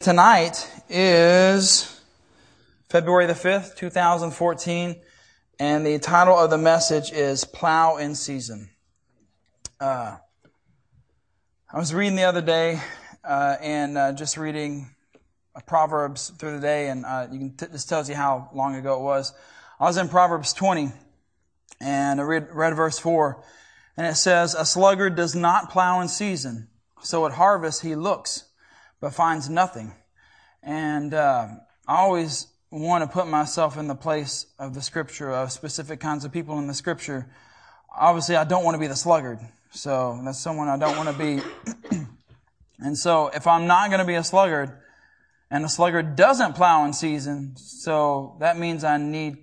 Tonight is February the 5th, 2014, and the title of the message is Plow in Season. Uh, I was reading the other day, uh, and uh, just reading Proverbs through the day, and uh, you can t- this tells you how long ago it was. I was in Proverbs 20, and I read, read verse 4, and it says, A sluggard does not plow in season, so at harvest he looks but finds nothing. And uh, I always want to put myself in the place of the scripture, of specific kinds of people in the scripture. Obviously, I don't want to be the sluggard. So that's someone I don't want to be. and so if I'm not going to be a sluggard, and the sluggard doesn't plow in season, so that means I need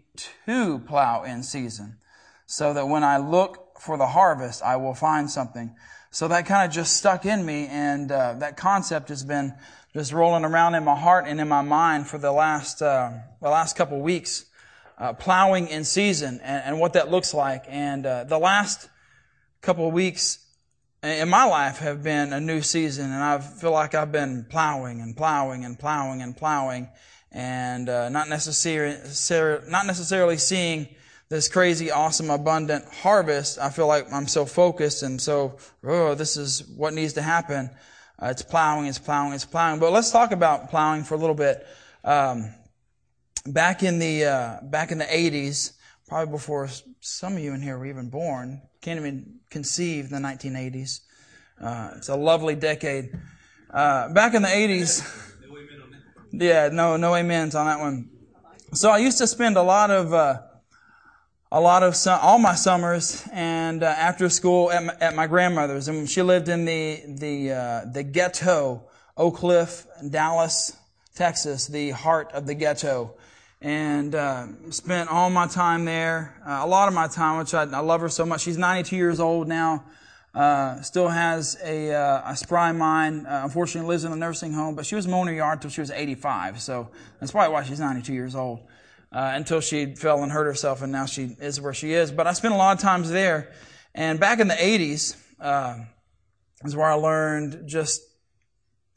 to plow in season. So that when I look for the harvest, I will find something. So that kind of just stuck in me, and uh, that concept has been just rolling around in my heart and in my mind for the last uh, the last couple weeks, uh, plowing in season and, and, what that looks like. And uh, the last couple weeks in my life have been a new season, and I feel like I've been plowing and plowing and plowing and plowing, and uh, not necessarily not necessarily seeing this crazy, awesome, abundant harvest, I feel like I'm so focused and so, oh, this is what needs to happen. Uh, it's plowing, it's plowing, it's plowing. But let's talk about plowing for a little bit. Um, back in the uh, back in the 80s, probably before some of you in here were even born, can't even conceive the 1980s. Uh, it's a lovely decade. Uh, back in the 80s, yeah, no, no amens on that one. So I used to spend a lot of uh, a lot of all my summers and uh, after school at my, at my, grandmother's, and she lived in the the uh, the ghetto, Oak Cliff, Dallas, Texas, the heart of the ghetto, and uh, spent all my time there. Uh, a lot of my time, which I, I, love her so much. She's 92 years old now. Uh, still has a, uh, a spry mind. unfortunately, lives in a nursing home, but she was mowing her yard until she was 85. So that's probably why she's 92 years old uh, until she fell and hurt herself, and now she is where she is. But I spent a lot of times there. And back in the 80s uh, is where I learned just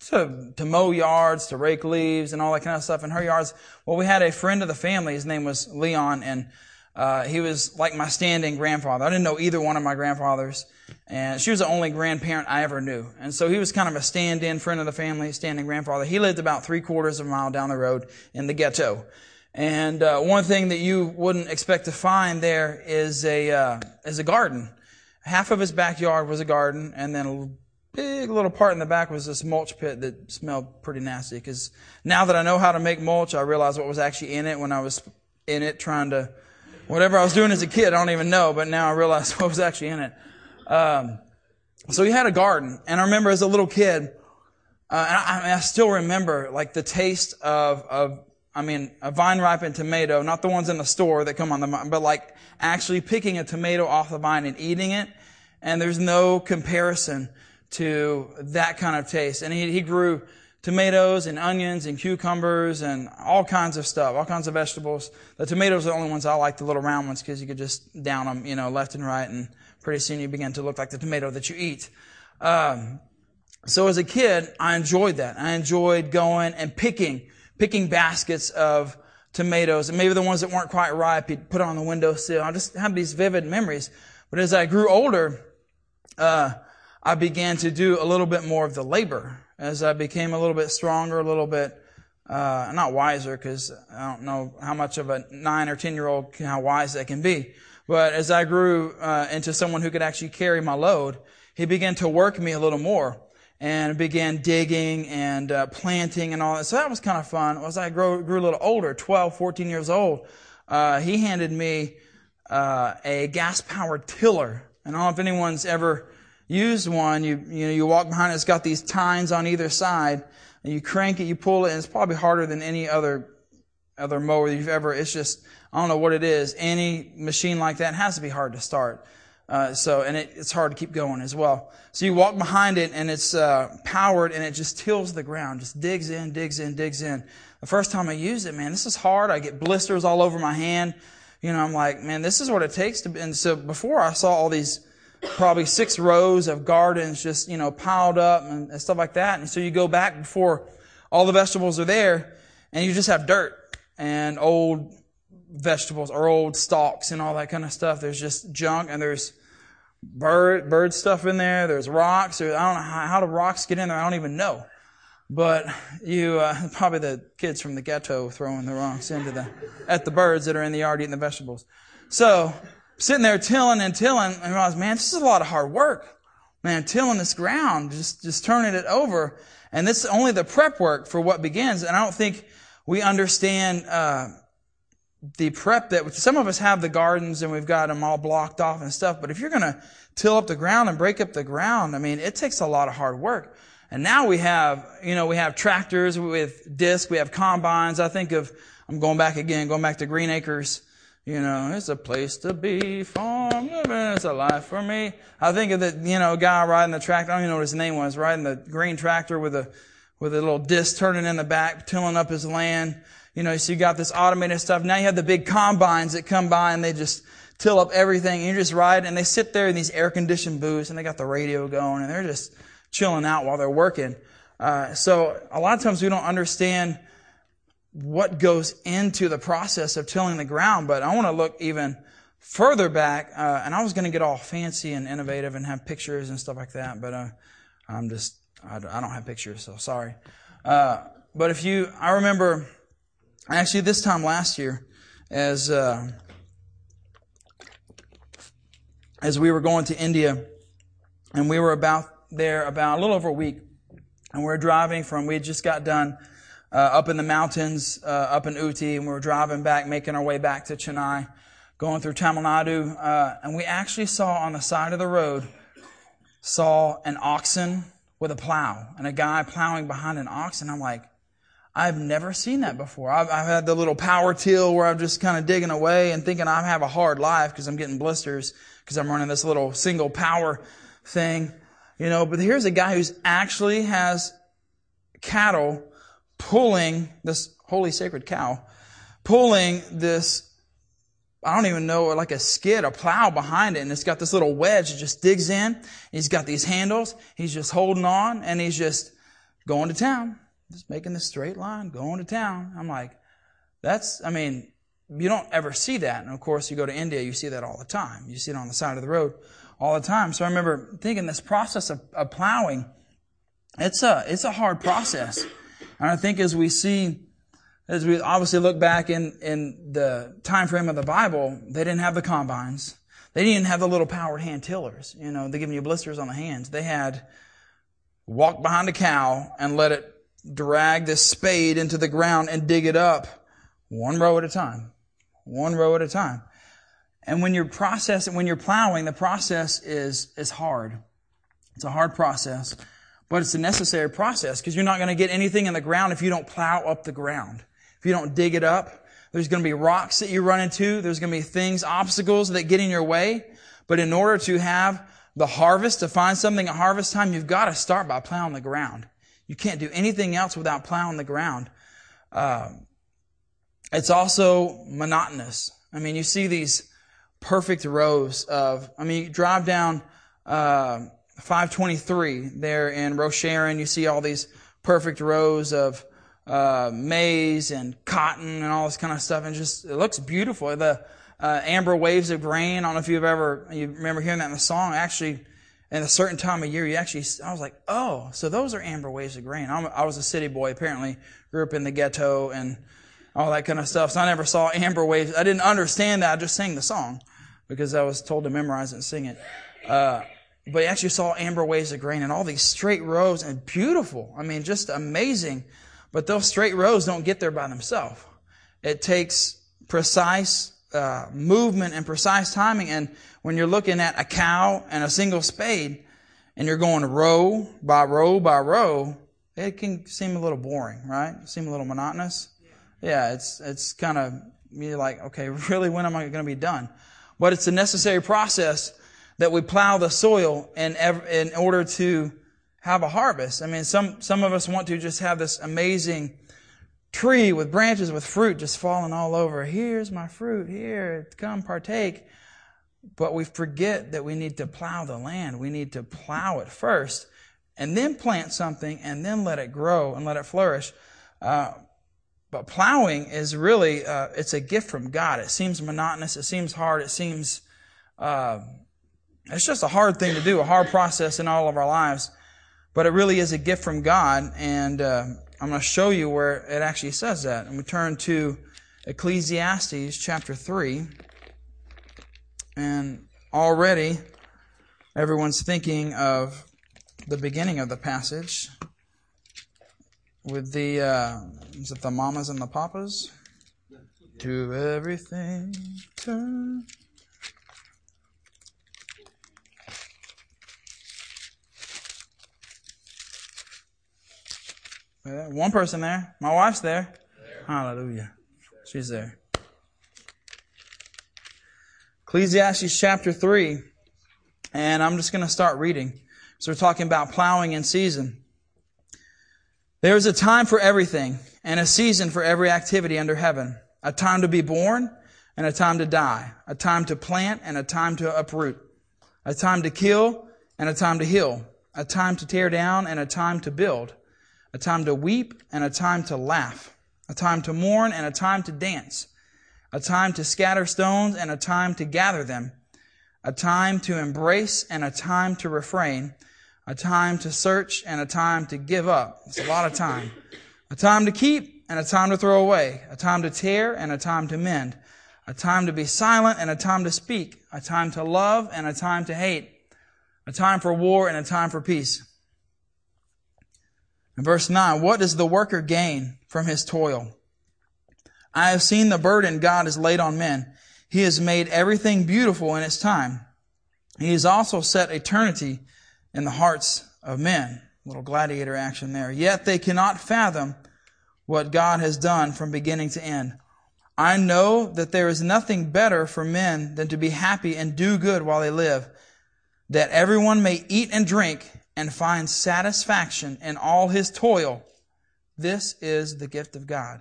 to, to mow yards, to rake leaves, and all that kind of stuff in her yards. Well, we had a friend of the family. His name was Leon, and uh, he was like my standing grandfather. I didn't know either one of my grandfathers, and she was the only grandparent I ever knew. And so he was kind of a stand-in friend of the family, standing grandfather. He lived about three quarters of a mile down the road in the ghetto. And uh, one thing that you wouldn't expect to find there is a uh, is a garden. Half of his backyard was a garden, and then a big little part in the back was this mulch pit that smelled pretty nasty. Because now that I know how to make mulch, I realize what was actually in it when I was in it trying to whatever I was doing as a kid. I don't even know, but now I realize what was actually in it. Um, so he had a garden, and I remember as a little kid, uh, and I, I, still remember like the taste of of I mean, a vine ripened tomato, not the ones in the store that come on the but like actually picking a tomato off the vine and eating it. And there's no comparison to that kind of taste. And he, he grew tomatoes and onions and cucumbers and all kinds of stuff, all kinds of vegetables. The tomatoes are the only ones I like, the little round ones, because you could just down them, you know, left and right, and pretty soon you begin to look like the tomato that you eat. Um, so as a kid, I enjoyed that. I enjoyed going and picking picking baskets of tomatoes, and maybe the ones that weren't quite ripe, he'd put on the windowsill. I just have these vivid memories. But as I grew older, uh, I began to do a little bit more of the labor. As I became a little bit stronger, a little bit, uh, not wiser, because I don't know how much of a nine or ten year old, how wise they can be. But as I grew uh, into someone who could actually carry my load, he began to work me a little more and began digging and uh, planting and all that. So that was kind of fun. As I grew, grew a little older, 12, 14 years old, uh, he handed me uh, a gas-powered tiller. And I don't know if anyone's ever used one. You, you know, you walk behind it, it's got these tines on either side, and you crank it, you pull it, and it's probably harder than any other other mower you've ever. It's just I don't know what it is. Any machine like that has to be hard to start. Uh, so, and it, it's hard to keep going as well. So you walk behind it and it's uh, powered and it just tills the ground, just digs in, digs in, digs in. The first time I used it, man, this is hard. I get blisters all over my hand. You know, I'm like, man, this is what it takes to. And so before I saw all these probably six rows of gardens just you know piled up and stuff like that. And so you go back before all the vegetables are there, and you just have dirt and old vegetables or old stalks and all that kind of stuff. There's just junk and there's bird bird stuff in there. There's rocks. Or, I don't know how, how do rocks get in there. I don't even know. But you uh, probably the kids from the ghetto throwing the rocks into the at the birds that are in the yard eating the vegetables. So sitting there tilling and tilling, and I realized, man, this is a lot of hard work. Man, tilling this ground, just just turning it over, and this is only the prep work for what begins. And I don't think we understand uh, the prep that some of us have the gardens and we've got them all blocked off and stuff. But if you're going to till up the ground and break up the ground, I mean, it takes a lot of hard work. And now we have, you know, we have tractors with disc, we have combines. I think of, I'm going back again, going back to Green Acres. You know, it's a place to be, farm living, it's a life for me. I think of the, you know, guy riding the tractor, I don't even know what his name was, riding the green tractor with a, with a little disc turning in the back, tilling up his land. You know, so you got this automated stuff. Now you have the big combines that come by and they just till up everything. And you just ride and they sit there in these air conditioned booths and they got the radio going and they're just chilling out while they're working. Uh, so a lot of times we don't understand what goes into the process of tilling the ground, but I want to look even further back, uh, and I was going to get all fancy and innovative and have pictures and stuff like that, but uh, I'm just I, don't have pictures, so sorry. Uh, but if you, I remember actually this time last year, as uh, as we were going to India, and we were about there about a little over a week, and we we're driving from. We had just got done. Uh, up in the mountains, uh, up in Ooty, and we were driving back, making our way back to Chennai, going through Tamil Nadu, uh, and we actually saw on the side of the road, saw an oxen with a plow and a guy plowing behind an ox. And I'm like, I've never seen that before. I've, I've had the little power till where I'm just kind of digging away and thinking I have a hard life because I'm getting blisters because I'm running this little single power thing, you know. But here's a guy who's actually has cattle pulling this holy sacred cow, pulling this I don't even know, like a skid, a plow behind it, and it's got this little wedge that just digs in. He's got these handles. He's just holding on, and he's just going to town, just making this straight line, going to town. I'm like, that's, I mean, you don't ever see that. And of course, you go to India, you see that all the time. You see it on the side of the road all the time. So I remember thinking this process of, of plowing, it's a, it's a hard process. And I think as we see as we obviously look back in, in the time frame of the Bible, they didn't have the combines. They didn't have the little powered hand tillers. You know, they're giving you blisters on the hands. They had walk behind a cow and let it drag this spade into the ground and dig it up one row at a time. One row at a time. And when you're processing, when you're plowing, the process is, is hard. It's a hard process, but it's a necessary process because you're not going to get anything in the ground if you don't plow up the ground. If you don't dig it up, there's going to be rocks that you run into. There's going to be things, obstacles that get in your way. But in order to have the harvest, to find something at harvest time, you've got to start by plowing the ground. You can't do anything else without plowing the ground. Uh, it's also monotonous. I mean, you see these perfect rows of, I mean, you drive down uh, 523 there in Rosharon, you see all these perfect rows of uh, maize and cotton and all this kind of stuff, and just it looks beautiful. The uh, amber waves of grain. I don't know if you've ever you remember hearing that in the song. Actually, in a certain time of year, you actually I was like, oh, so those are amber waves of grain. I'm, I was a city boy, apparently grew up in the ghetto and all that kind of stuff. So I never saw amber waves. I didn't understand that. I just sang the song because I was told to memorize it and sing it. Uh, but I actually saw amber waves of grain and all these straight rows and beautiful. I mean, just amazing but those straight rows don't get there by themselves. It takes precise uh, movement and precise timing. And when you're looking at a cow and a single spade, and you're going row by row by row, it can seem a little boring, right? Seem a little monotonous. Yeah, it's it's kind of you're like, okay, really, when am I going to be done? But it's a necessary process that we plow the soil in in order to have a harvest. I mean, some, some of us want to just have this amazing tree with branches with fruit just falling all over. Here's my fruit. Here, come partake. But we forget that we need to plow the land. We need to plow it first. and then plant something and then let it grow and let it flourish. Uh, but plowing is really, uh, it's a gift from God. It seems monotonous. It seems hard. It seems, uh, it's just a hard thing to do, a hard process in all of our lives. But it really is a gift from God. And uh, I'm going to show you where it actually says that. And we turn to Ecclesiastes chapter 3. And already everyone's thinking of the beginning of the passage with the uh, is it the mamas and the papas? To everything turn. Uh, one person there. My wife's there. there. Hallelujah. She's there. Ecclesiastes chapter 3. And I'm just going to start reading. So we're talking about plowing in season. There is a time for everything and a season for every activity under heaven. A time to be born and a time to die. A time to plant and a time to uproot. A time to kill and a time to heal. A time to tear down and a time to build. A time to weep and a time to laugh. A time to mourn and a time to dance. A time to scatter stones and a time to gather them. A time to embrace and a time to refrain a time to search and a time to give up. It's a lot of time. A time to keep and a time to throw away. A time to tear and a time to mend. A time to be silent and a time to speak. A time to love and a time to hate. A time for war and a time for peace. In verse 9, what does the worker gain from his toil? I have seen the burden God has laid on men. He has made everything beautiful in its time. He has also set eternity in the hearts of men. Little gladiator action there. Yet they cannot fathom what God has done from beginning to end. I know that there is nothing better for men than to be happy and do good while they live, that everyone may eat and drink and find satisfaction in all his toil. This is the gift of God.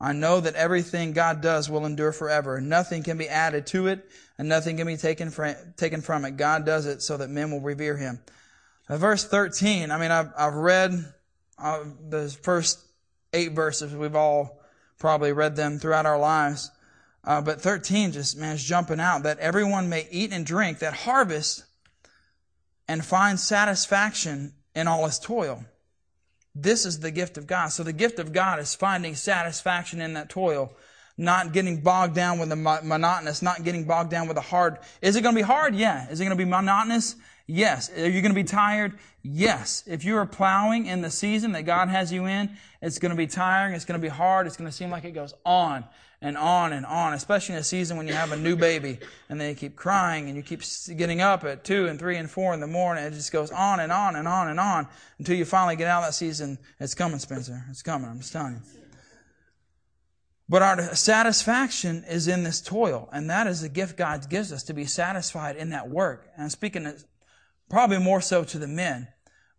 I know that everything God does will endure forever. Nothing can be added to it, and nothing can be taken from, taken from it. God does it so that men will revere Him. Now, verse 13, I mean, I've, I've read uh, the first eight verses. We've all probably read them throughout our lives. Uh, but 13 just, man, is jumping out that everyone may eat and drink that harvest and find satisfaction in all his toil. This is the gift of God. So the gift of God is finding satisfaction in that toil, not getting bogged down with the monotonous, not getting bogged down with the hard. Is it going to be hard? Yeah. Is it going to be monotonous? Yes. Are you going to be tired? Yes. If you are plowing in the season that God has you in, it's going to be tiring. It's going to be hard. It's going to seem like it goes on and on and on, especially in a season when you have a new baby and then you keep crying and you keep getting up at two and three and four in the morning. It just goes on and on and on and on until you finally get out of that season. It's coming, Spencer. It's coming. I'm just telling you. But our satisfaction is in this toil, and that is the gift God gives us to be satisfied in that work. And speaking probably more so to the men.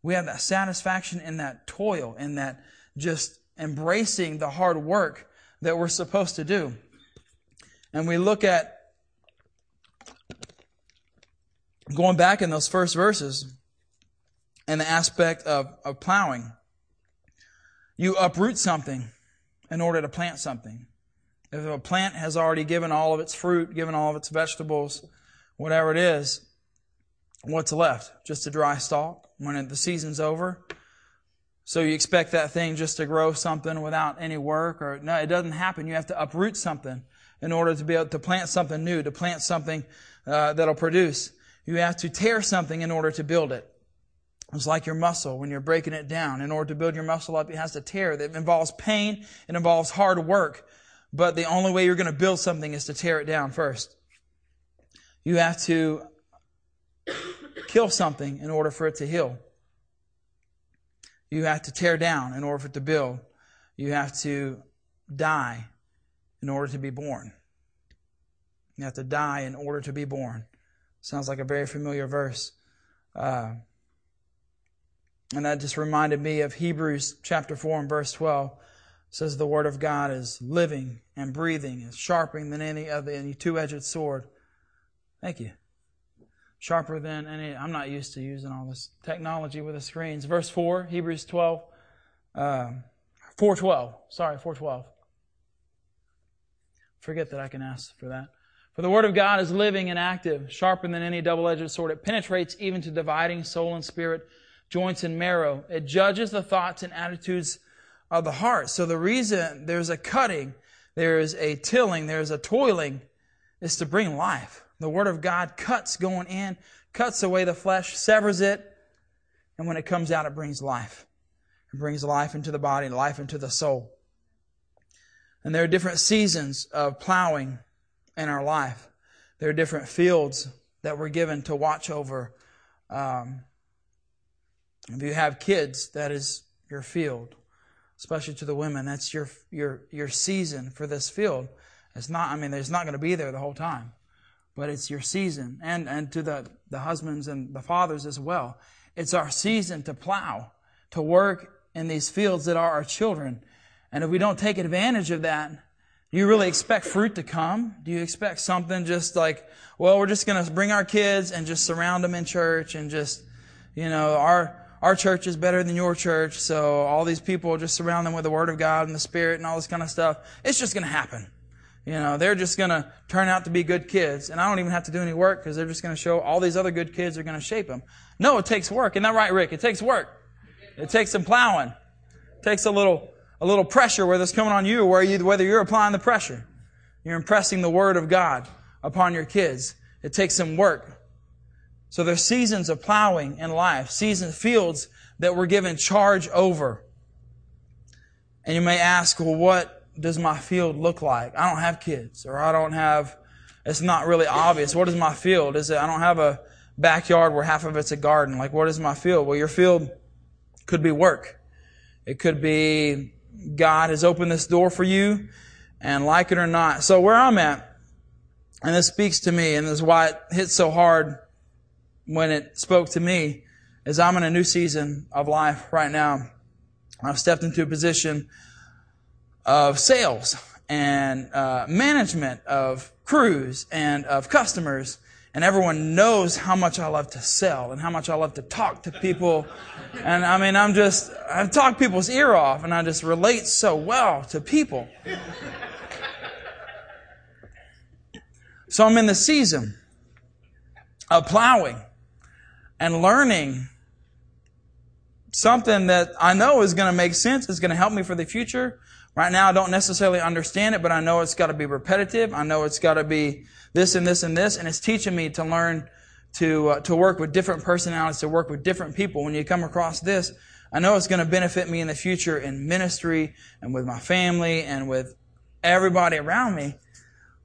We have that satisfaction in that toil, in that just embracing the hard work that we're supposed to do. And we look at going back in those first verses and the aspect of, of plowing. You uproot something in order to plant something. If a plant has already given all of its fruit, given all of its vegetables, whatever it is, what's left? Just a dry stalk when the season's over? So you expect that thing just to grow something without any work or no, it doesn't happen. You have to uproot something in order to be able to plant something new, to plant something uh, that'll produce. You have to tear something in order to build it. It's like your muscle when you're breaking it down. In order to build your muscle up, it has to tear. It involves pain. It involves hard work. But the only way you're going to build something is to tear it down first. You have to kill something in order for it to heal. You have to tear down in order for it to build. You have to die in order to be born. You have to die in order to be born. Sounds like a very familiar verse. Uh, and that just reminded me of Hebrews chapter 4 and verse 12. It says the word of God is living and breathing, is sharper than any other any two-edged sword. Thank you sharper than any. I'm not used to using all this technology with the screens. Verse 4, Hebrews 12, uh, 412. Sorry, 412. Forget that I can ask for that. For the word of God is living and active, sharper than any double-edged sword. It penetrates even to dividing soul and spirit, joints and marrow. It judges the thoughts and attitudes of the heart. So the reason there's a cutting, there's a tilling, there's a toiling, is to bring life. The Word of God cuts going in, cuts away the flesh, severs it, and when it comes out, it brings life. It brings life into the body, life into the soul. And there are different seasons of plowing in our life. There are different fields that we're given to watch over. Um, if you have kids, that is your field, especially to the women. That's your your your season for this field. It's not. I mean, there's not going to be there the whole time but it's your season. And, and to the, the husbands and the fathers as well. It's our season to plow, to work in these fields that are our children. And if we don't take advantage of that, do you really expect fruit to come? Do you expect something just like, well, we're just going to bring our kids and just surround them in church and just, you know, our, our church is better than your church, so all these people just surround them with the Word of God and the Spirit and all this kind of stuff. It's just going to happen. You know, they're just going to turn out to be good kids, and I don't even have to do any work because they're just going to show all these other good kids are going to shape them. No, it takes work. Isn't that right, Rick? It takes work. It takes some plowing. It takes a little, a little pressure, whether it's coming on you or you, whether you're applying the pressure. You're impressing the Word of God upon your kids. It takes some work. So there's seasons of plowing in life, seasons, fields that we're given charge over. And you may ask, well, what does my field look like? I don't have kids, or I don't have, it's not really obvious. What is my field? Is it, I don't have a backyard where half of it's a garden. Like, what is my field? Well, your field could be work. It could be God has opened this door for you, and like it or not. So where I'm at, and this speaks to me, and this is why it hit so hard when it spoke to me, is I'm in a new season of life right now. I've stepped into a position of sales and uh, management of crews and of customers. And everyone knows how much I love to sell and how much I love to talk to people. And I mean, I'm just, I talk people's ear off and I just relate so well to people. So I'm in the season of plowing and learning something that I know is going to make sense, is going to help me for the future, Right now, I don't necessarily understand it, but I know it's got to be repetitive. I know it's got to be this and this and this, and it's teaching me to learn to uh, to work with different personalities, to work with different people. When you come across this, I know it's going to benefit me in the future in ministry and with my family and with everybody around me.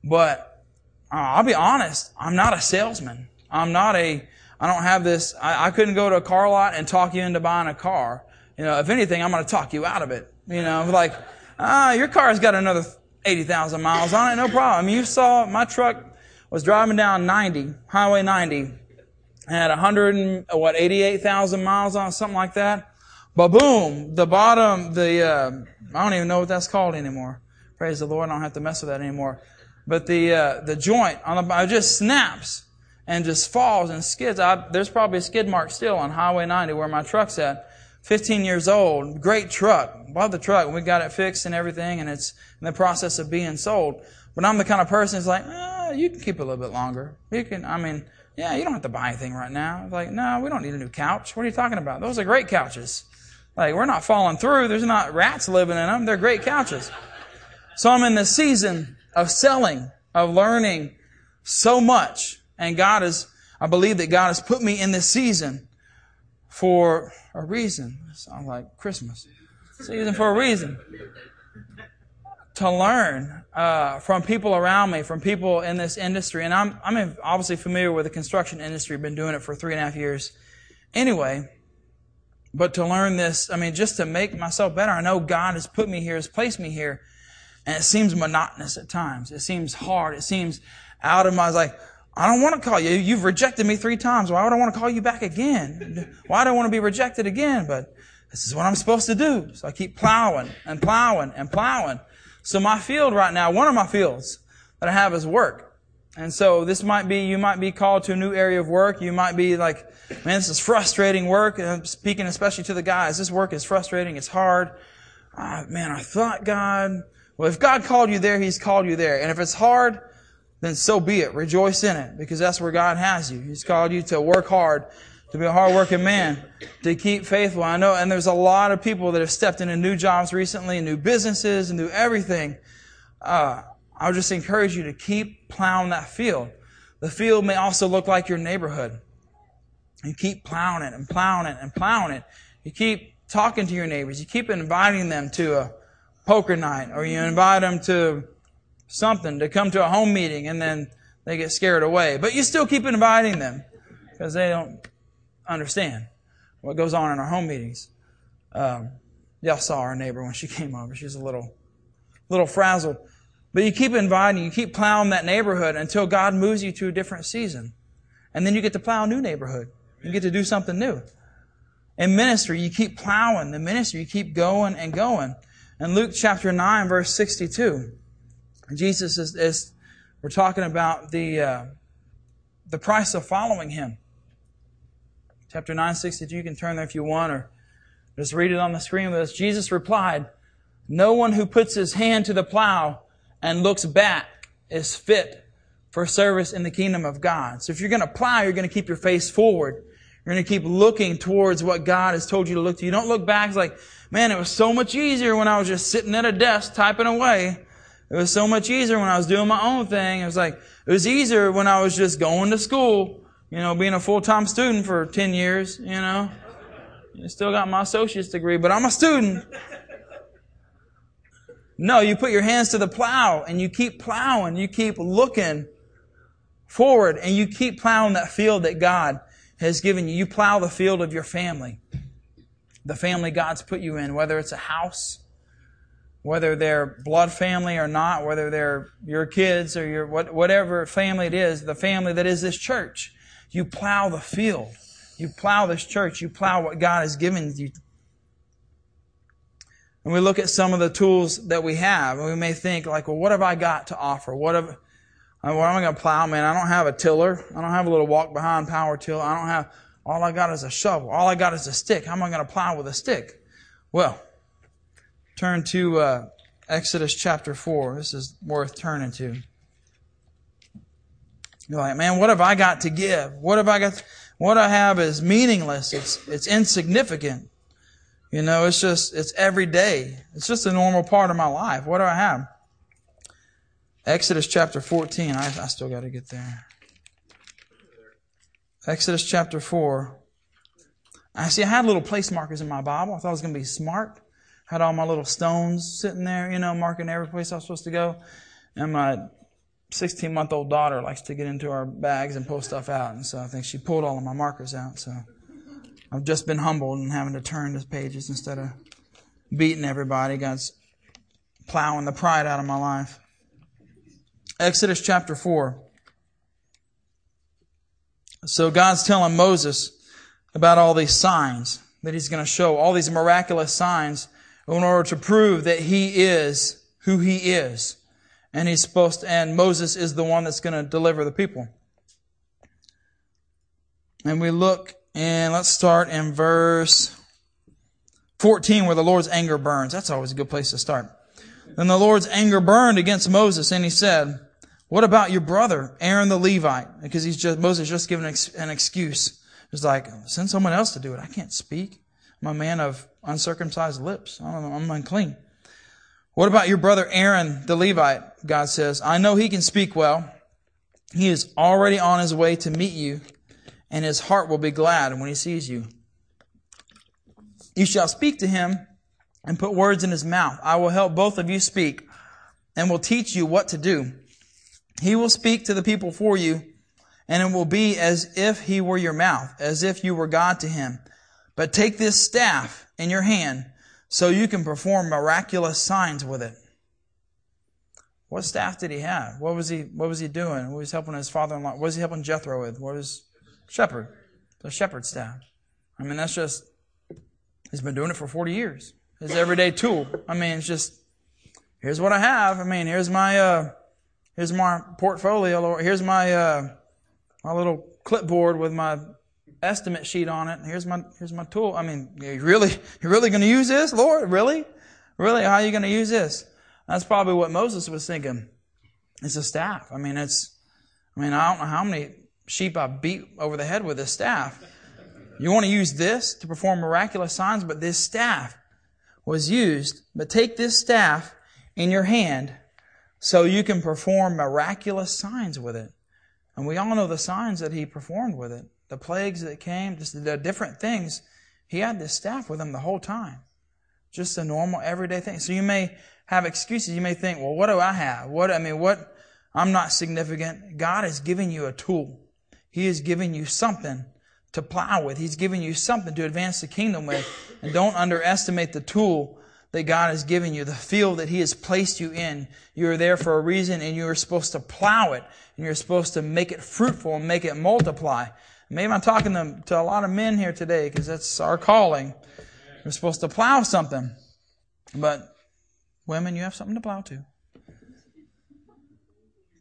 But uh, I'll be honest, I'm not a salesman. I'm not a. I don't have this. I, I couldn't go to a car lot and talk you into buying a car. You know, if anything, I'm going to talk you out of it. You know, like Ah, your car's got another 80,000 miles on it, no problem. You saw my truck was driving down 90, Highway 90, had 100 and, what, 88,000 miles on it, something like that. But boom, the bottom, the, uh, I don't even know what that's called anymore. Praise the Lord, I don't have to mess with that anymore. But the, uh, the joint on the, just snaps and just falls and skids. I, there's probably a skid mark still on Highway 90 where my truck's at. 15 years old, great truck. Bought the truck. We got it fixed and everything, and it's in the process of being sold. But I'm the kind of person that's like, eh, you can keep it a little bit longer. You can, I mean, yeah, you don't have to buy anything right now. Like, no, we don't need a new couch. What are you talking about? Those are great couches. Like, we're not falling through. There's not rats living in them. They're great couches. So I'm in this season of selling, of learning so much. And God is, I believe that God has put me in this season for a reason. Sounds like Christmas. Season for a reason. To learn uh, from people around me, from people in this industry, and I'm I'm obviously familiar with the construction industry. Been doing it for three and a half years, anyway. But to learn this, I mean, just to make myself better. I know God has put me here, has placed me here, and it seems monotonous at times. It seems hard. It seems out of my like I don't want to call you. You've rejected me three times. Why would I want to call you back again? Why do I want to be rejected again? But this is what I'm supposed to do. So I keep plowing and plowing and plowing. So my field right now, one of my fields that I have is work. And so this might be, you might be called to a new area of work. You might be like, man, this is frustrating work. And I'm speaking especially to the guys. This work is frustrating. It's hard. Uh, man, I thought God, well, if God called you there, He's called you there. And if it's hard, then so be it. Rejoice in it because that's where God has you. He's called you to work hard, to be a hardworking man, to keep faithful. I know, and there's a lot of people that have stepped into new jobs recently, new businesses, and new everything. Uh, I would just encourage you to keep plowing that field. The field may also look like your neighborhood. You keep plowing it and plowing it and plowing it. You keep talking to your neighbors. You keep inviting them to a poker night or you invite them to something to come to a home meeting and then they get scared away. But you still keep inviting them because they don't understand what goes on in our home meetings. Um, y'all saw our neighbor when she came over. She's a little, little frazzled. But you keep inviting, you keep plowing that neighborhood until God moves you to a different season. And then you get to plow a new neighborhood. You get to do something new. In ministry, you keep plowing the ministry, you keep going and going. In Luke chapter 9, verse 62, Jesus is, is we're talking about the, uh, the price of following him. Chapter 9, 62, you can turn there if you want, or just read it on the screen with us. Jesus replied, No one who puts his hand to the plow and looks back is fit for service in the kingdom of God. So if you're going to plow, you're going to keep your face forward. You're going to keep looking towards what God has told you to look to. You don't look back. It's like, man, it was so much easier when I was just sitting at a desk typing away. It was so much easier when I was doing my own thing. It was like, it was easier when I was just going to school, you know, being a full-time student for 10 years, you know. I still got my associate's degree, but I'm a student. No, you put your hands to the plow and you keep plowing. You keep looking forward and you keep plowing that field that God has given you. You plow the field of your family. The family God's put you in, whether it's a house, whether they're blood family or not, whether they're your kids or your whatever family it is, the family that is this church. You plow the field. You plow this church. You plow what God has given you and we look at some of the tools that we have, and we may think like, well, what have I got to offer? What have, am I going to plow? Man, I don't have a tiller. I don't have a little walk behind power tiller. I don't have, all I got is a shovel. All I got is a stick. How am I going to plow with a stick? Well, turn to uh, Exodus chapter 4. This is worth turning to. You're like, man, what have I got to give? What have I got? what I have is meaningless. It's, it's insignificant. You know, it's just, it's every day. It's just a normal part of my life. What do I have? Exodus chapter 14. I, I still got to get there. Exodus chapter 4. I see I had little place markers in my Bible. I thought I was going to be smart. Had all my little stones sitting there, you know, marking every place I was supposed to go. And my 16 month old daughter likes to get into our bags and pull stuff out. And so I think she pulled all of my markers out. So I've just been humbled and having to turn the pages instead of beating everybody. God's plowing the pride out of my life. Exodus chapter 4. So God's telling Moses about all these signs that he's going to show, all these miraculous signs in order to prove that he is who he is. And he's supposed to, and Moses is the one that's going to deliver the people. And we look and let's start in verse 14 where the Lord's anger burns. That's always a good place to start. Then the Lord's anger burned against Moses and he said, what about your brother, Aaron the Levite? Because he's just, Moses just given an excuse. It's like, send someone else to do it. I can't speak. I'm a man of uncircumcised lips. I'm unclean. What about your brother Aaron the Levite? God says, I know he can speak well. He is already on his way to meet you and his heart will be glad when he sees you. You shall speak to him and put words in his mouth. I will help both of you speak and will teach you what to do. He will speak to the people for you, and it will be as if he were your mouth, as if you were God to him. But take this staff in your hand so you can perform miraculous signs with it. What staff did he have? What was he, what was he doing? What was he helping his father-in-law? What was he helping Jethro with? What was, shepherd, the shepherd staff. I mean, that's just, he's been doing it for 40 years. His everyday tool. I mean, it's just, here's what I have. I mean, here's my, uh, Here's my portfolio. Here's my uh, my little clipboard with my estimate sheet on it. Here's my here's my tool. I mean, you really you really going to use this, Lord? Really, really? How are you going to use this? That's probably what Moses was thinking. It's a staff. I mean, it's. I mean, I don't know how many sheep I beat over the head with this staff. You want to use this to perform miraculous signs, but this staff was used. But take this staff in your hand so you can perform miraculous signs with it. And we all know the signs that he performed with it. The plagues that came, just the different things. He had this staff with him the whole time. Just a normal everyday thing. So you may have excuses. You may think, well, what do I have? What, I mean, what, I'm not significant. God is giving you a tool. He is giving you something to plow with. He's giving you something to advance the kingdom with. And don't underestimate the tool that God has given you, the field that He has placed you in. You are there for a reason and you are supposed to plow it and you're supposed to make it fruitful and make it multiply. Maybe I'm talking to, to a lot of men here today because that's our calling. We're supposed to plow something. But women, you have something to plow to.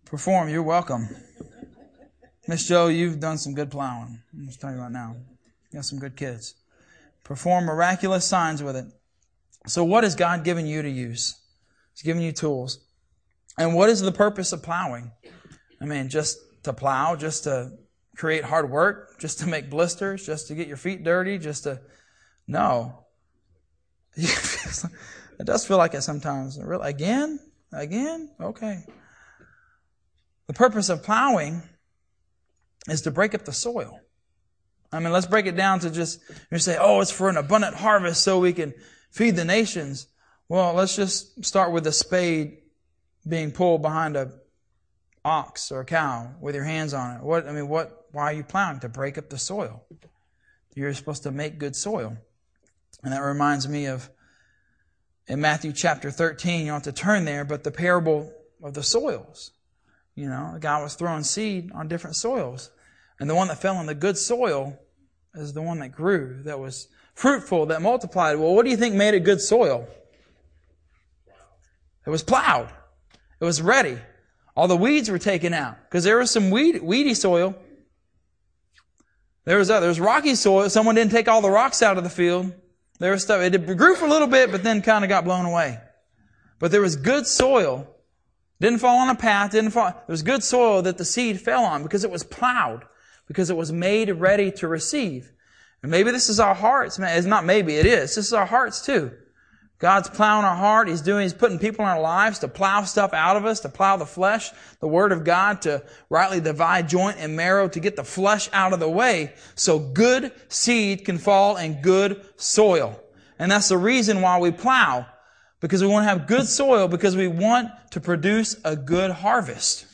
Perform, you're welcome. Miss Joe, you've done some good plowing. I'm just telling you right now. You got some good kids. Perform miraculous signs with it. So what has God given you to use? He's given you tools. And what is the purpose of plowing? I mean, just to plow, just to create hard work, just to make blisters, just to get your feet dirty, just to, no. it does feel like it sometimes. Again? Again? Okay. The purpose of plowing is to break up the soil. I mean, let's break it down to just, you say, oh, it's for an abundant harvest so we can feed the nations. Well, let's just start with a spade being pulled behind a ox or a cow with your hands on it. What, I mean, what, why are you plowing? To break up the soil. You're supposed to make good soil. And that reminds me of in Matthew chapter 13, you don't have to turn there, but the parable of the soils. You know, the guy was throwing seed on different soils. And the one that fell in the good soil is the one that grew, that was fruitful, that multiplied. Well, what do you think made it good soil? It was plowed. It was ready. All the weeds were taken out because there was some weed, weedy soil. There was, uh, there was rocky soil. Someone didn't take all the rocks out of the field. There was stuff. It grew for a little bit, but then kind of got blown away. But there was good soil. Didn't fall on a path. Didn't fall. There was good soil that the seed fell on because it was plowed, because it was made ready to receive. And maybe this is our hearts. It's not maybe, it is. This is our hearts too. God's plowing our heart. He's doing, He's putting people in our lives to plow stuff out of us, to plow the flesh, the Word of God, to rightly divide joint and marrow, to get the flesh out of the way so good seed can fall in good soil. And that's the reason why we plow. Because we want to have good soil, because we want to produce a good harvest.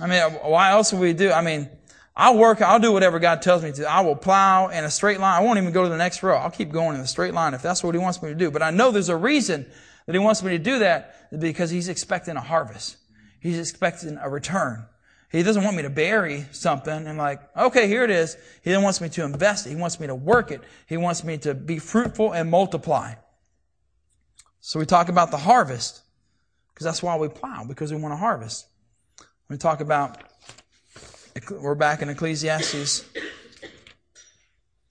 I mean, why else would we do? I mean, I'll work, I'll do whatever God tells me to. I will plow in a straight line. I won't even go to the next row. I'll keep going in a straight line if that's what He wants me to do. But I know there's a reason that He wants me to do that because He's expecting a harvest. He's expecting a return. He doesn't want me to bury something and like, okay, here it is. He wants me to invest it. He wants me to work it. He wants me to be fruitful and multiply. So we talk about the harvest because that's why we plow because we want to harvest. We talk about we're back in Ecclesiastes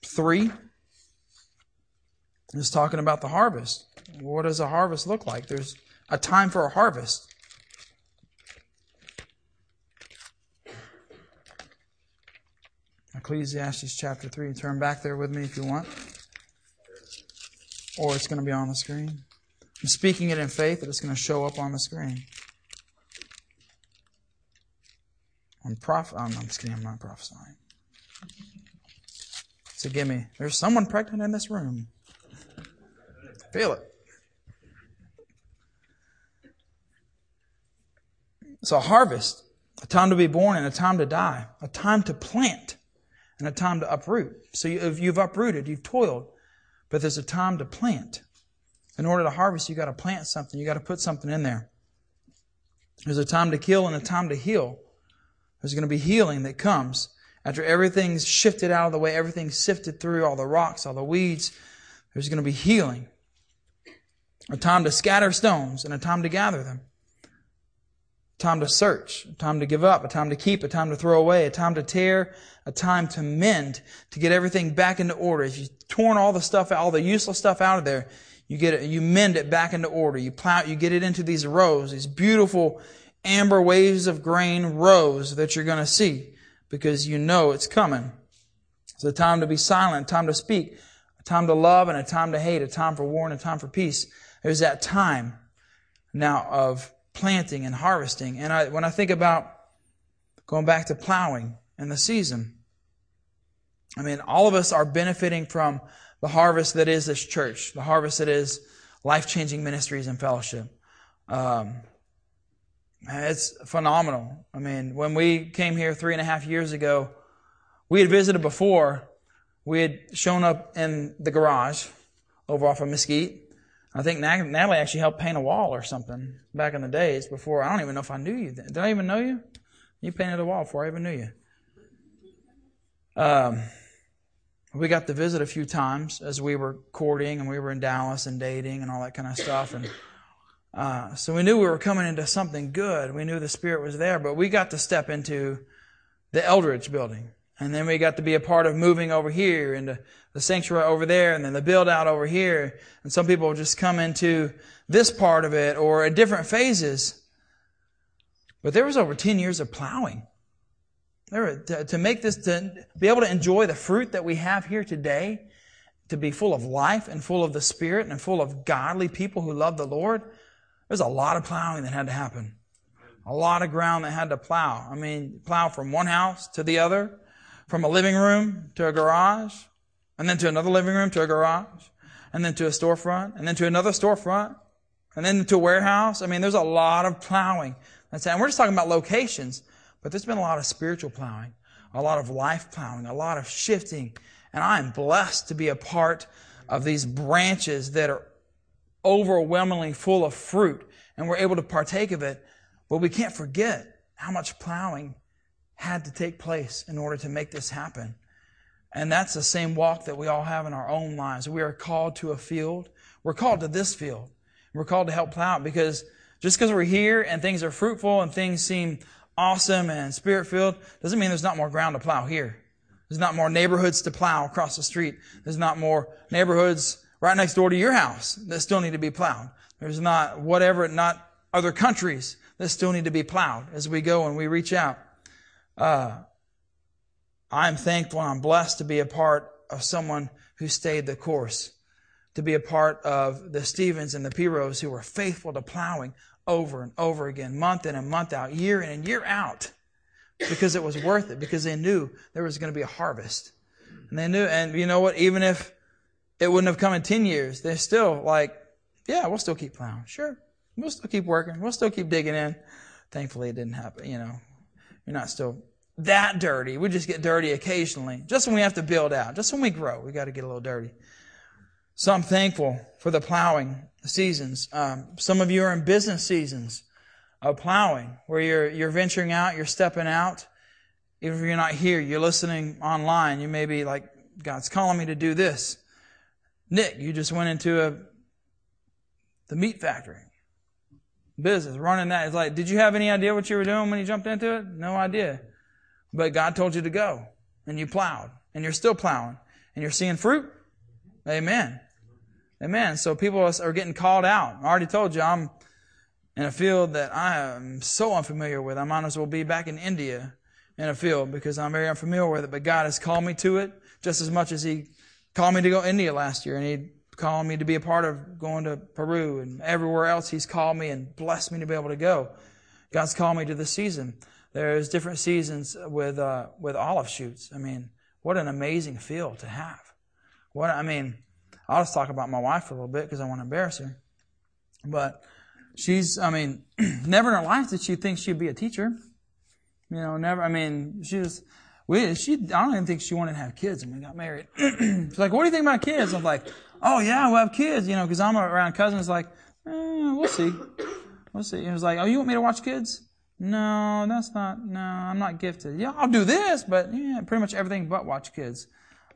3. It's talking about the harvest. What does a harvest look like? There's a time for a harvest. Ecclesiastes chapter 3. Turn back there with me if you want. Or it's going to be on the screen. I'm speaking it in faith that it's going to show up on the screen. I'm prof. Oh, I'm, I'm just kidding. I'm not prophesying. So give me. There's someone pregnant in this room. Feel it. So a harvest, a time to be born and a time to die, a time to plant and a time to uproot. So if you've uprooted, you've toiled, but there's a time to plant. In order to harvest, you got to plant something. You got to put something in there. There's a time to kill and a time to heal. There's going to be healing that comes after everything's shifted out of the way, everything's sifted through, all the rocks, all the weeds. There's going to be healing. A time to scatter stones and a time to gather them. A time to search, a time to give up, a time to keep, a time to throw away, a time to tear, a time to mend, to get everything back into order. If you've torn all the stuff, all the useless stuff out of there, you get it, you mend it back into order. You plow, you get it into these rows, these beautiful amber waves of grain rows that you're going to see because you know it's coming. It's a time to be silent, time to speak, a time to love and a time to hate, a time for war and a time for peace. There's that time now of planting and harvesting. And I, when I think about going back to plowing and the season, I mean, all of us are benefiting from the harvest that is this church, the harvest that is life changing ministries and fellowship. Um, it's phenomenal. I mean, when we came here three and a half years ago, we had visited before. We had shown up in the garage over off of Mesquite. I think Natalie actually helped paint a wall or something back in the days before. I don't even know if I knew you. Did I even know you? You painted a wall before I even knew you. Um, we got to visit a few times as we were courting and we were in Dallas and dating and all that kind of stuff. And uh, so we knew we were coming into something good. We knew the Spirit was there, but we got to step into the Eldridge building. And then we got to be a part of moving over here into the sanctuary over there and then the build out over here. And some people just come into this part of it or at different phases. But there was over 10 years of plowing. There, to, to make this, to be able to enjoy the fruit that we have here today, to be full of life and full of the Spirit and full of godly people who love the Lord, there's a lot of plowing that had to happen. A lot of ground that had to plow. I mean, plow from one house to the other from a living room to a garage, and then to another living room to a garage, and then to a storefront, and then to another storefront, and then to a warehouse. I mean, there's a lot of plowing. That's, and we're just talking about locations, but there's been a lot of spiritual plowing, a lot of life plowing, a lot of shifting. And I am blessed to be a part of these branches that are overwhelmingly full of fruit, and we're able to partake of it. But we can't forget how much plowing had to take place in order to make this happen. And that's the same walk that we all have in our own lives. We are called to a field. We're called to this field. We're called to help plow it because just because we're here and things are fruitful and things seem awesome and spirit filled doesn't mean there's not more ground to plow here. There's not more neighborhoods to plow across the street. There's not more neighborhoods right next door to your house that still need to be plowed. There's not whatever, not other countries that still need to be plowed as we go and we reach out. Uh, I'm thankful and I'm blessed to be a part of someone who stayed the course, to be a part of the Stevens and the Piros who were faithful to plowing over and over again, month in and month out, year in and year out, because it was worth it, because they knew there was going to be a harvest. And they knew, and you know what, even if it wouldn't have come in 10 years, they're still like, yeah, we'll still keep plowing. Sure. We'll still keep working. We'll still keep digging in. Thankfully, it didn't happen, you know. You're not still that dirty. We just get dirty occasionally. Just when we have to build out. Just when we grow, we got to get a little dirty. So I'm thankful for the plowing seasons. Um, some of you are in business seasons of plowing, where you're you're venturing out, you're stepping out. Even if you're not here, you're listening online. You may be like, God's calling me to do this. Nick, you just went into a the meat factory business, running that. It's like, did you have any idea what you were doing when you jumped into it? No idea. But God told you to go, and you plowed, and you're still plowing, and you're seeing fruit. Amen. Amen. So people are getting called out. I already told you I'm in a field that I am so unfamiliar with. I might as well be back in India in a field because I'm very unfamiliar with it. But God has called me to it just as much as He called me to go to India last year, and He called me to be a part of going to Peru and everywhere else He's called me and blessed me to be able to go. God's called me to this season. There's different seasons with uh, with olive shoots. I mean, what an amazing field to have. What I mean, I'll just talk about my wife a little bit because I want to embarrass her. But she's, I mean, never in her life did she think she'd be a teacher. You know, never. I mean, she was. We, she, I don't even think she wanted to have kids when we got married. She's like, what do you think about kids? I'm like, oh yeah, we'll have kids, you know, because I'm around cousins like, eh, we'll see. We'll see. He was like, oh, you want me to watch kids? No, that's not, no, I'm not gifted. Yeah, I'll do this, but yeah, pretty much everything but watch kids.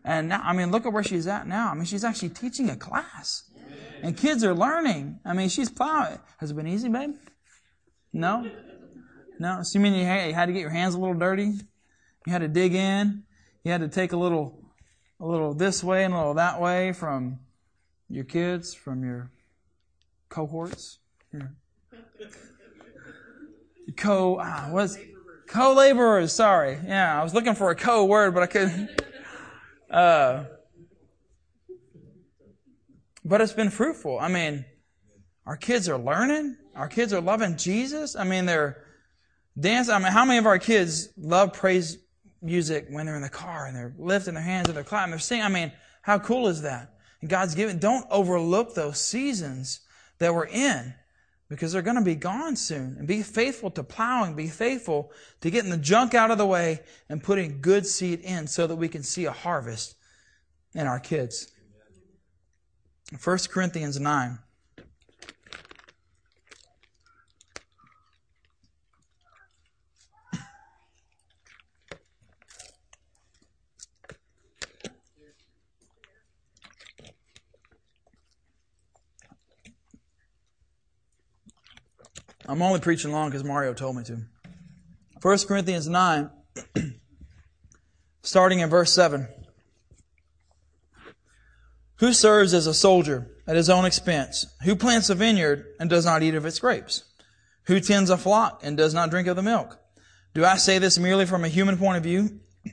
And now, I mean, look at where she's at now. I mean, she's actually teaching a class. And kids are learning. I mean, she's plowing. Has it been easy, babe? No? No? So you mean you had to get your hands a little dirty? You had to dig in? You had to take a little, a little this way and a little that way from your kids, from your cohorts? Your co, ah, what's, co-laborers, sorry. Yeah, I was looking for a co-word, but I couldn't. Uh, but it's been fruitful. I mean, our kids are learning. Our kids are loving Jesus. I mean, they're dancing. I mean, how many of our kids love praise music when they're in the car and they're lifting their hands and they're clapping, they're singing? I mean, how cool is that? And God's given, don't overlook those seasons that we're in because they're going to be gone soon. And be faithful to plowing, be faithful to getting the junk out of the way and putting good seed in so that we can see a harvest in our kids. 1 Corinthians 9. I'm only preaching long because Mario told me to. 1 Corinthians 9, starting in verse 7. Who serves as a soldier at his own expense? Who plants a vineyard and does not eat of its grapes? Who tends a flock and does not drink of the milk? Do I say this merely from a human point of view?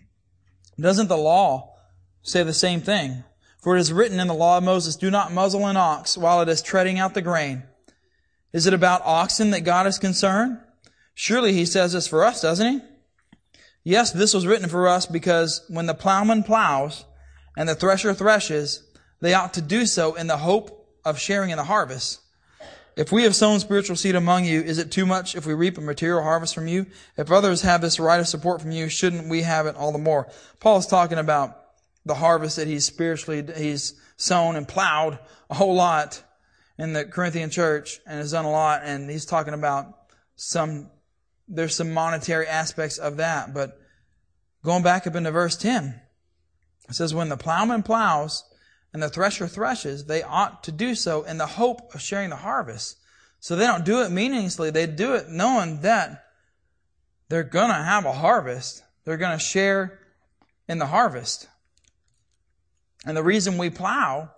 Doesn't the law say the same thing? For it is written in the law of Moses, do not muzzle an ox while it is treading out the grain. Is it about oxen that God is concerned? Surely he says this for us, doesn't he? Yes, this was written for us because when the plowman plows and the thresher threshes, they ought to do so in the hope of sharing in the harvest. If we have sown spiritual seed among you, is it too much if we reap a material harvest from you? If others have this right of support from you, shouldn't we have it all the more? Paul is talking about the harvest that he's spiritually, he's sown and plowed a whole lot in the Corinthian church and has done a lot, and he's talking about some, there's some monetary aspects of that. But going back up into verse 10, it says, When the plowman plows and the thresher threshes, they ought to do so in the hope of sharing the harvest. So they don't do it meaninglessly, they do it knowing that they're going to have a harvest. They're going to share in the harvest. And the reason we plow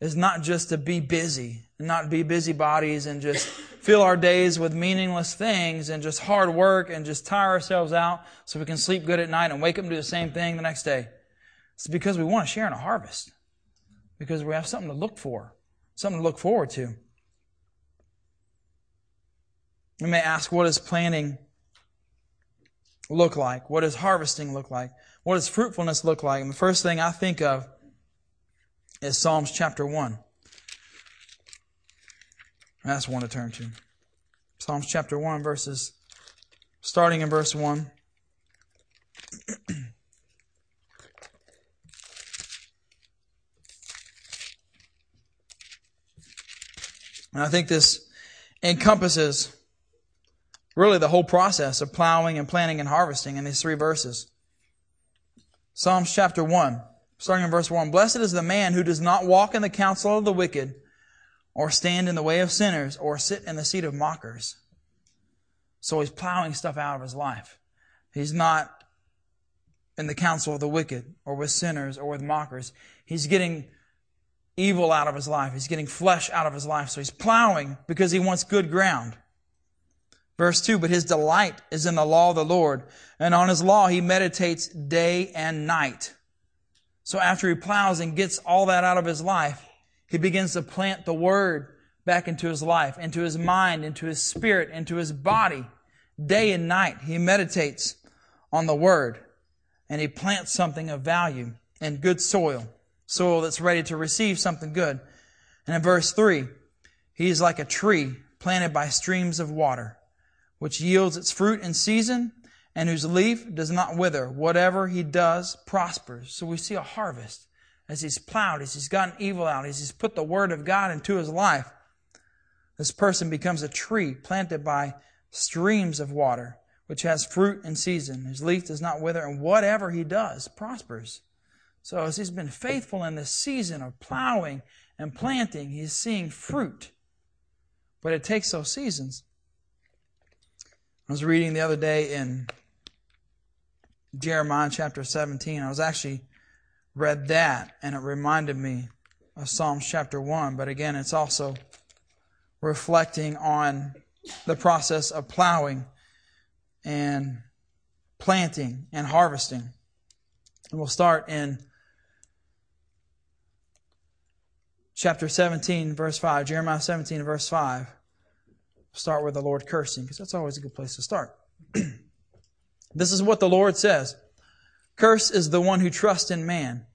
is not just to be busy not be busybodies and just fill our days with meaningless things and just hard work and just tire ourselves out so we can sleep good at night and wake up and do the same thing the next day. It's because we want to share in a harvest. Because we have something to look for, something to look forward to. You may ask, what does planting look like? What does harvesting look like? What does fruitfulness look like? And the first thing I think of is Psalms chapter 1. That's one to turn to. Psalms chapter 1, verses, starting in verse 1. And I think this encompasses really the whole process of plowing and planting and harvesting in these three verses. Psalms chapter 1, starting in verse 1. Blessed is the man who does not walk in the counsel of the wicked, or stand in the way of sinners, or sit in the seat of mockers. So he's plowing stuff out of his life. He's not in the counsel of the wicked, or with sinners, or with mockers. He's getting evil out of his life. He's getting flesh out of his life. So he's plowing because he wants good ground. Verse 2, but his delight is in the law of the Lord, and on his law he meditates day and night. So after he plows and gets all that out of his life, he begins to plant the word back into his life, into his mind, into his spirit, into his body. Day and night, he meditates on the word and he plants something of value in good soil, soil that's ready to receive something good. And in verse 3, he is like a tree planted by streams of water, which yields its fruit in season and whose leaf does not wither. Whatever he does prospers. So we see a harvest as he's plowed, as he's gotten evil out, as he's put the word of God into his life, this person becomes a tree planted by streams of water, which has fruit in season. His leaf does not wither, and whatever he does prospers. So as he's been faithful in this season of plowing and planting, he's seeing fruit. But it takes those seasons. I was reading the other day in Jeremiah chapter 17. I was actually read that and it reminded me of Psalms chapter 1. But again, it's also reflecting on the process of plowing and planting and harvesting. And we'll start in chapter 17, verse 5, Jeremiah 17, verse 5. start with the Lord cursing, because that's always a good place to start. this is what the Lord says Curse is the one who trusts in man,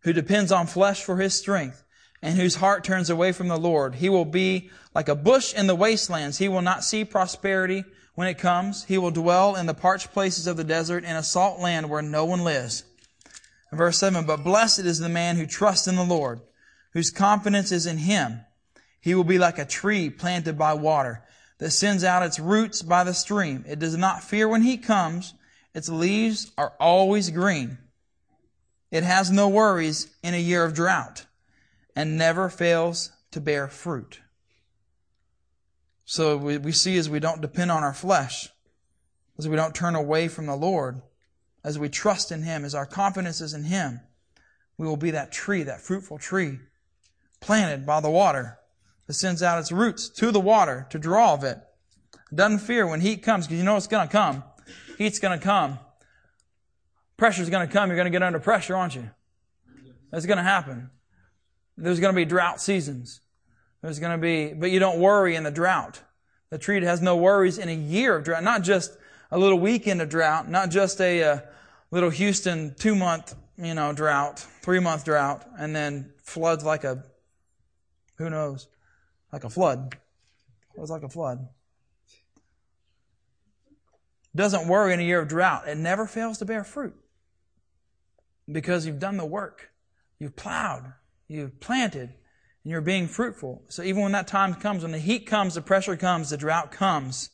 who depends on flesh for his strength, and whose heart turns away from the Lord. He will be like a bush in the wastelands. He will not see prosperity when it comes. He will dwell in the parched places of the desert in a salt land where no one lives. Verse 7, But blessed is the man who trusts in the Lord whose confidence is in him. He will be like a tree planted by water that sends out its roots by the stream. It does not fear when he comes. Its leaves are always green. It has no worries in a year of drought and never fails to bear fruit. So we, we see as we don't depend on our flesh, as we don't turn away from the Lord, as we trust in Him, as our confidence is in Him, we will be that tree, that fruitful tree planted by the water that sends out its roots to the water to draw of it. Doesn't fear when heat comes because you know it's going to come. Heat's going to come. Pressure's going to come. You're going to get under pressure, aren't you? That's going to happen. There's going to be drought seasons. There's going to be, but you don't worry in the drought. The tree has no worries in a year of drought, not just a little weekend of drought, not just a, a uh, little Houston two month, you know, drought, three month drought, and then floods like a who knows? Like a flood. It was like a flood. Doesn't worry in a year of drought. It never fails to bear fruit. Because you've done the work. You've plowed. You've planted. And you're being fruitful. So even when that time comes, when the heat comes, the pressure comes, the drought comes,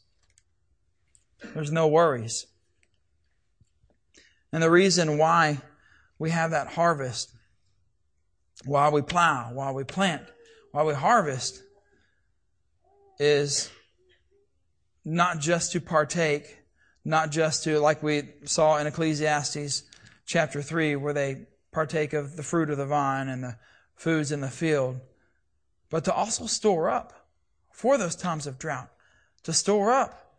there's no worries. And the reason why we have that harvest, while we plow, while we plant, while we harvest is not just to partake, not just to, like we saw in Ecclesiastes chapter 3, where they partake of the fruit of the vine and the foods in the field, but to also store up for those times of drought, to store up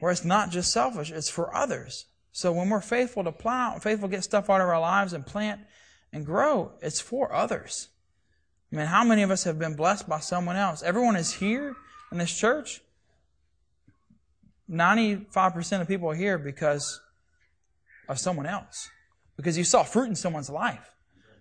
where it's not just selfish, it's for others. So when we're faithful to plow, faithful to get stuff out of our lives and plant and grow, it's for others. I mean, how many of us have been blessed by someone else? Everyone is here in this church. 95% of people are here because of someone else. Because you saw fruit in someone's life.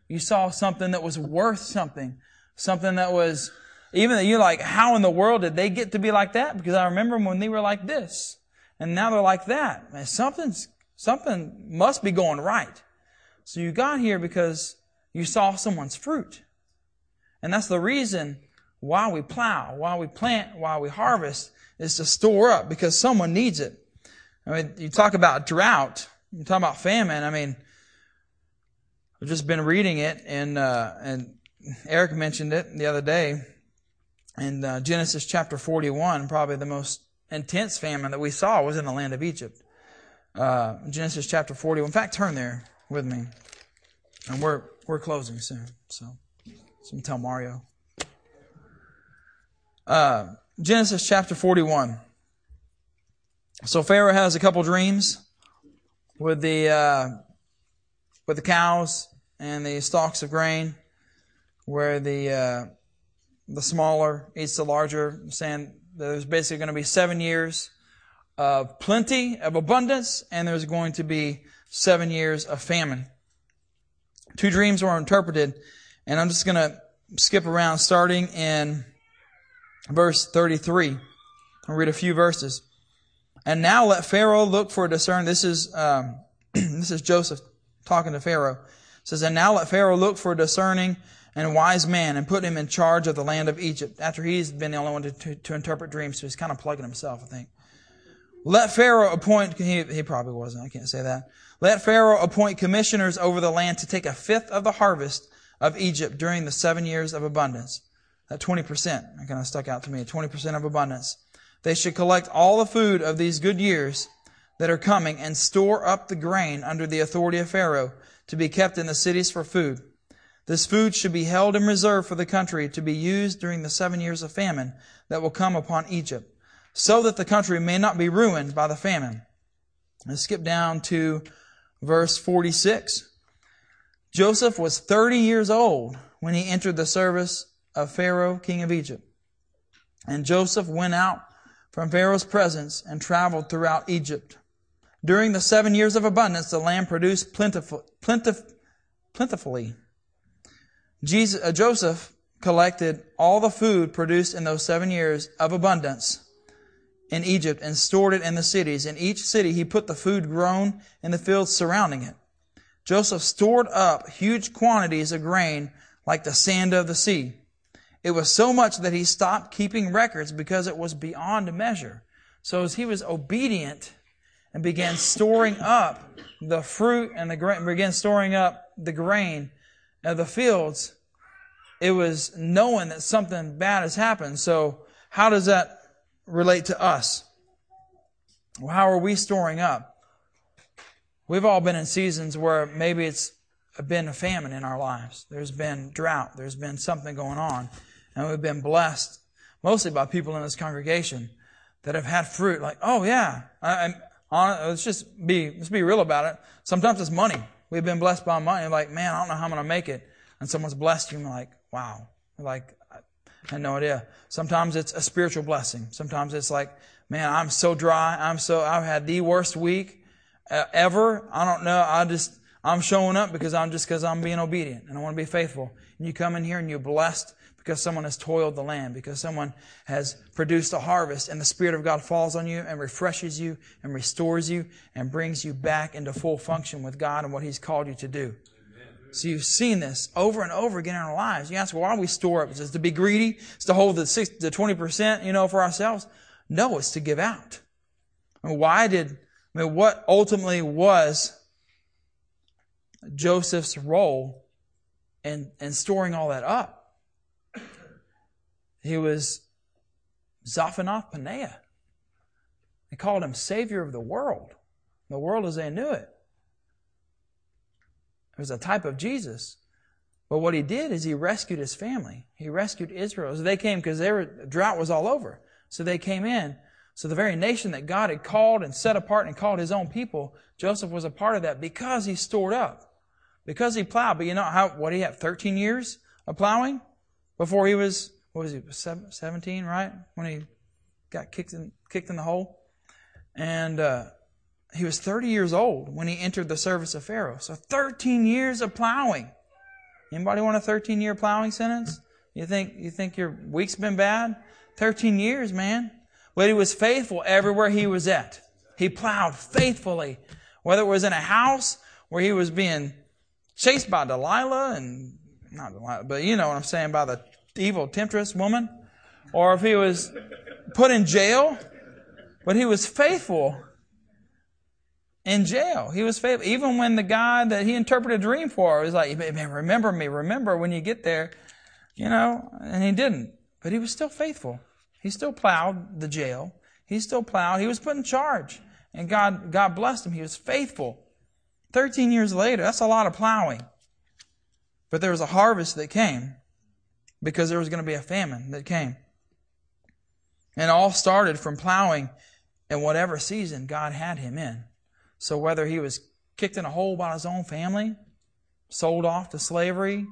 You saw something that was worth something. Something that was, even that you're like, how in the world did they get to be like that? Because I remember when they were like this. And now they're like that. Man, something's, something must be going right. So you got here because you saw someone's fruit. And that's the reason why we plow, why we plant, why we harvest is to store up because someone needs it. I mean, you talk about drought, you talk about famine. I mean, I've just been reading it, and uh, and Eric mentioned it the other day in uh, Genesis chapter 41. Probably the most intense famine that we saw was in the land of Egypt. Uh, Genesis chapter 41. In fact, turn there with me, and we're we're closing soon. So. So tell Mario. Uh, Genesis chapter 41. So Pharaoh has a couple dreams with the uh, with the cows and the stalks of grain, where the uh, the smaller eats the larger. Saying there's basically going to be seven years of plenty of abundance, and there's going to be seven years of famine. Two dreams were interpreted and I'm just going to skip around starting in verse 33. I'll read a few verses. And now let Pharaoh look for a discern. This is, um, this is Joseph talking to Pharaoh. It says, and now let Pharaoh look for a discerning and wise man and put him in charge of the land of Egypt. After he's been the only one to, to, to interpret dreams, so he's kind of plugging himself, I think. Let Pharaoh appoint, he, he probably wasn't, I can't say that. Let Pharaoh appoint commissioners over the land to take a fifth of the harvest of Egypt during the seven years of abundance. That 20%, that kind of stuck out to me, 20% of abundance. They should collect all the food of these good years that are coming and store up the grain under the authority of Pharaoh to be kept in the cities for food. This food should be held in reserve for the country to be used during the seven years of famine that will come upon Egypt, so that the country may not be ruined by the famine. Let's skip down to verse 46. Joseph was 30 years old when he entered the service of Pharaoh, king of Egypt. And Joseph went out from Pharaoh's presence and traveled throughout Egypt. During the seven years of abundance, the land produced plentiful, plentif, plentifully. Jesus, uh, Joseph collected all the food produced in those seven years of abundance in Egypt and stored it in the cities. In each city, he put the food grown in the fields surrounding it. Joseph stored up huge quantities of grain like the sand of the sea. It was so much that he stopped keeping records because it was beyond measure. So as he was obedient and began storing up the fruit and the grain, began storing up the grain of the fields, it was knowing that something bad has happened. So how does that relate to us? Well, how are we storing up? We've all been in seasons where maybe it's been a famine in our lives. There's been drought. There's been something going on. And we've been blessed mostly by people in this congregation that have had fruit. Like, oh yeah, I, on, let's just be, let's be real about it. Sometimes it's money. We've been blessed by money. Like, man, I don't know how I'm going to make it. And someone's blessed you and like, wow. Like, I had no idea. Sometimes it's a spiritual blessing. Sometimes it's like, man, I'm so dry. I'm so, I've had the worst week uh, ever. I don't know. I just, I'm showing up because I'm just because I'm being obedient and I want to be faithful. And you come in here and you're blessed because someone has toiled the land, because someone has produced a harvest, and the Spirit of God falls on you and refreshes you and restores you and brings you back into full function with God and what He's called you to do. So you've seen this over and over again in our lives. You ask, why do we store up? Is to be greedy? Is to hold the six, the 20%, you know, for ourselves? No, it's to give out. I mean, why did, I mean, what ultimately was Joseph's role in, in storing all that up? He was Zaphenath Paneah. They called him Savior of the world. The world as they knew it. It was a type of Jesus. But what he did is he rescued his family. He rescued Israel. So they came because their drought was all over. So they came in. So the very nation that God had called and set apart and called his own people, Joseph was a part of that because he stored up. Because he plowed. But you know how, what he had, 13 years of plowing before he was what was he, 17, right? When he got kicked in, kicked in the hole. And uh, he was 30 years old when he entered the service of Pharaoh. So 13 years of plowing. Anybody want a 13 year plowing sentence? You think, you think your week's been bad? 13 years, man. But he was faithful everywhere he was at. He plowed faithfully. Whether it was in a house where he was being chased by Delilah and, not Delilah, but you know what I'm saying, by the evil temptress woman, or if he was put in jail, but he was faithful in jail. He was faithful. Even when the guy that he interpreted a dream for was like, man, remember me, remember when you get there, you know, and he didn't. But he was still faithful. He still plowed the jail. He still plowed. He was put in charge. And God, God blessed him. He was faithful. 13 years later, that's a lot of plowing. But there was a harvest that came because there was going to be a famine that came. And all started from plowing in whatever season God had him in. So whether he was kicked in a hole by his own family, sold off to slavery,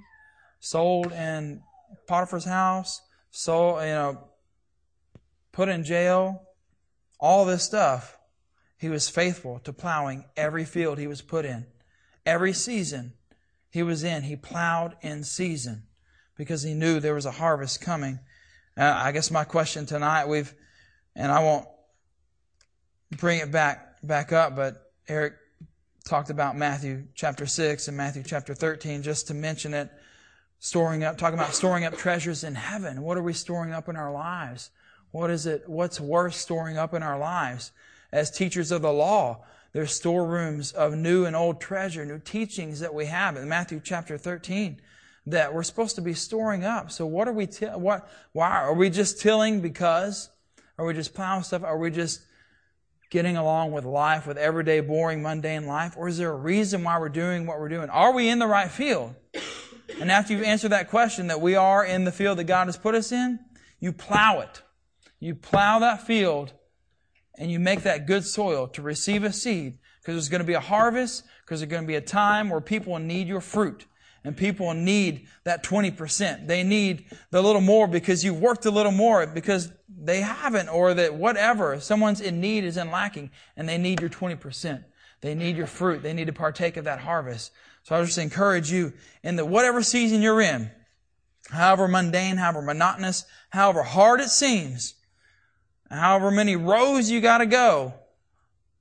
sold in Potiphar's house, so you know, put in jail, all this stuff, he was faithful to plowing every field he was put in. Every season he was in, he plowed in season because he knew there was a harvest coming. Uh, I guess my question tonight, we've, and I won't bring it back, back up, but Eric talked about Matthew chapter 6 and Matthew chapter 13 just to mention it. Storing up, talking about storing up treasures in heaven. What are we storing up in our lives? What is it, what's worth storing up in our lives? As teachers of the law, there's storerooms of new and old treasure, new teachings that we have in Matthew chapter 13 that we're supposed to be storing up. So what are we, what, why are we just tilling because Are we just plowing stuff? Are we just getting along with life, with everyday, boring, mundane life? Or is there a reason why we're doing what we're doing? Are we in the right field? And after you've answered that question that we are in the field that God has put us in, you plow it. You plow that field and you make that good soil to receive a seed because there's going to be a harvest, because there's going to be a time where people will need your fruit. And people need that 20%. They need the little more because you've worked a little more because they haven't or that whatever. Someone's in need is in lacking and they need your 20%. They need your fruit. They need to partake of that harvest. So I just encourage you in that whatever season you're in, however mundane, however monotonous, however hard it seems, however many rows you gotta go,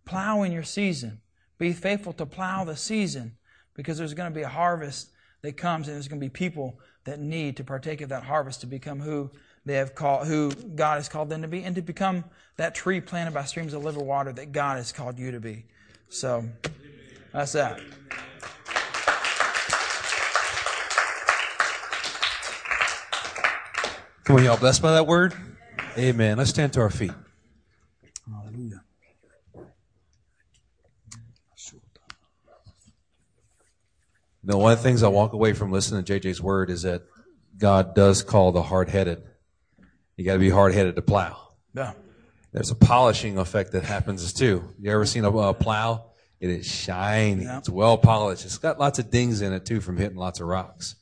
plow in your season. Be faithful to plow the season because there's going to be a harvest that comes and there's going to be people that need to partake of that harvest to become who they have called, who God has called them to be and to become that tree planted by streams of living water that God has called you to be. So that's that. Come on, y'all blessed by that word? Amen. Let's stand to our feet. Hallelujah. You know, one of the things I walk away from listening to JJ's word is that God does call the hard headed. You got to be hard headed to plow. Yeah. There's a polishing effect that happens too. You ever seen a, a plow? It is shiny. Yeah. It's well polished. It's got lots of dings in it too from hitting lots of rocks.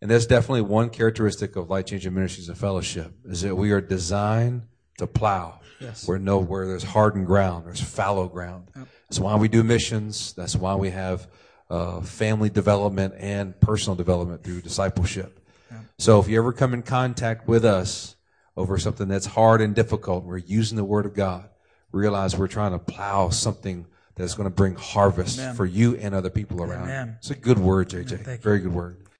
And that's definitely one characteristic of Life Changing Ministries and Fellowship is that we are designed to plow. Yes. Where no, where there's hardened ground, there's fallow ground. That's why we do missions. That's why we have uh, family development and personal development through discipleship. So if you ever come in contact with us over something that's hard and difficult, we're using the Word of God. Realize we're trying to plow something that's going to bring harvest Amen. for you and other people around. Amen. It's a good word, JJ. thank you. Very good word.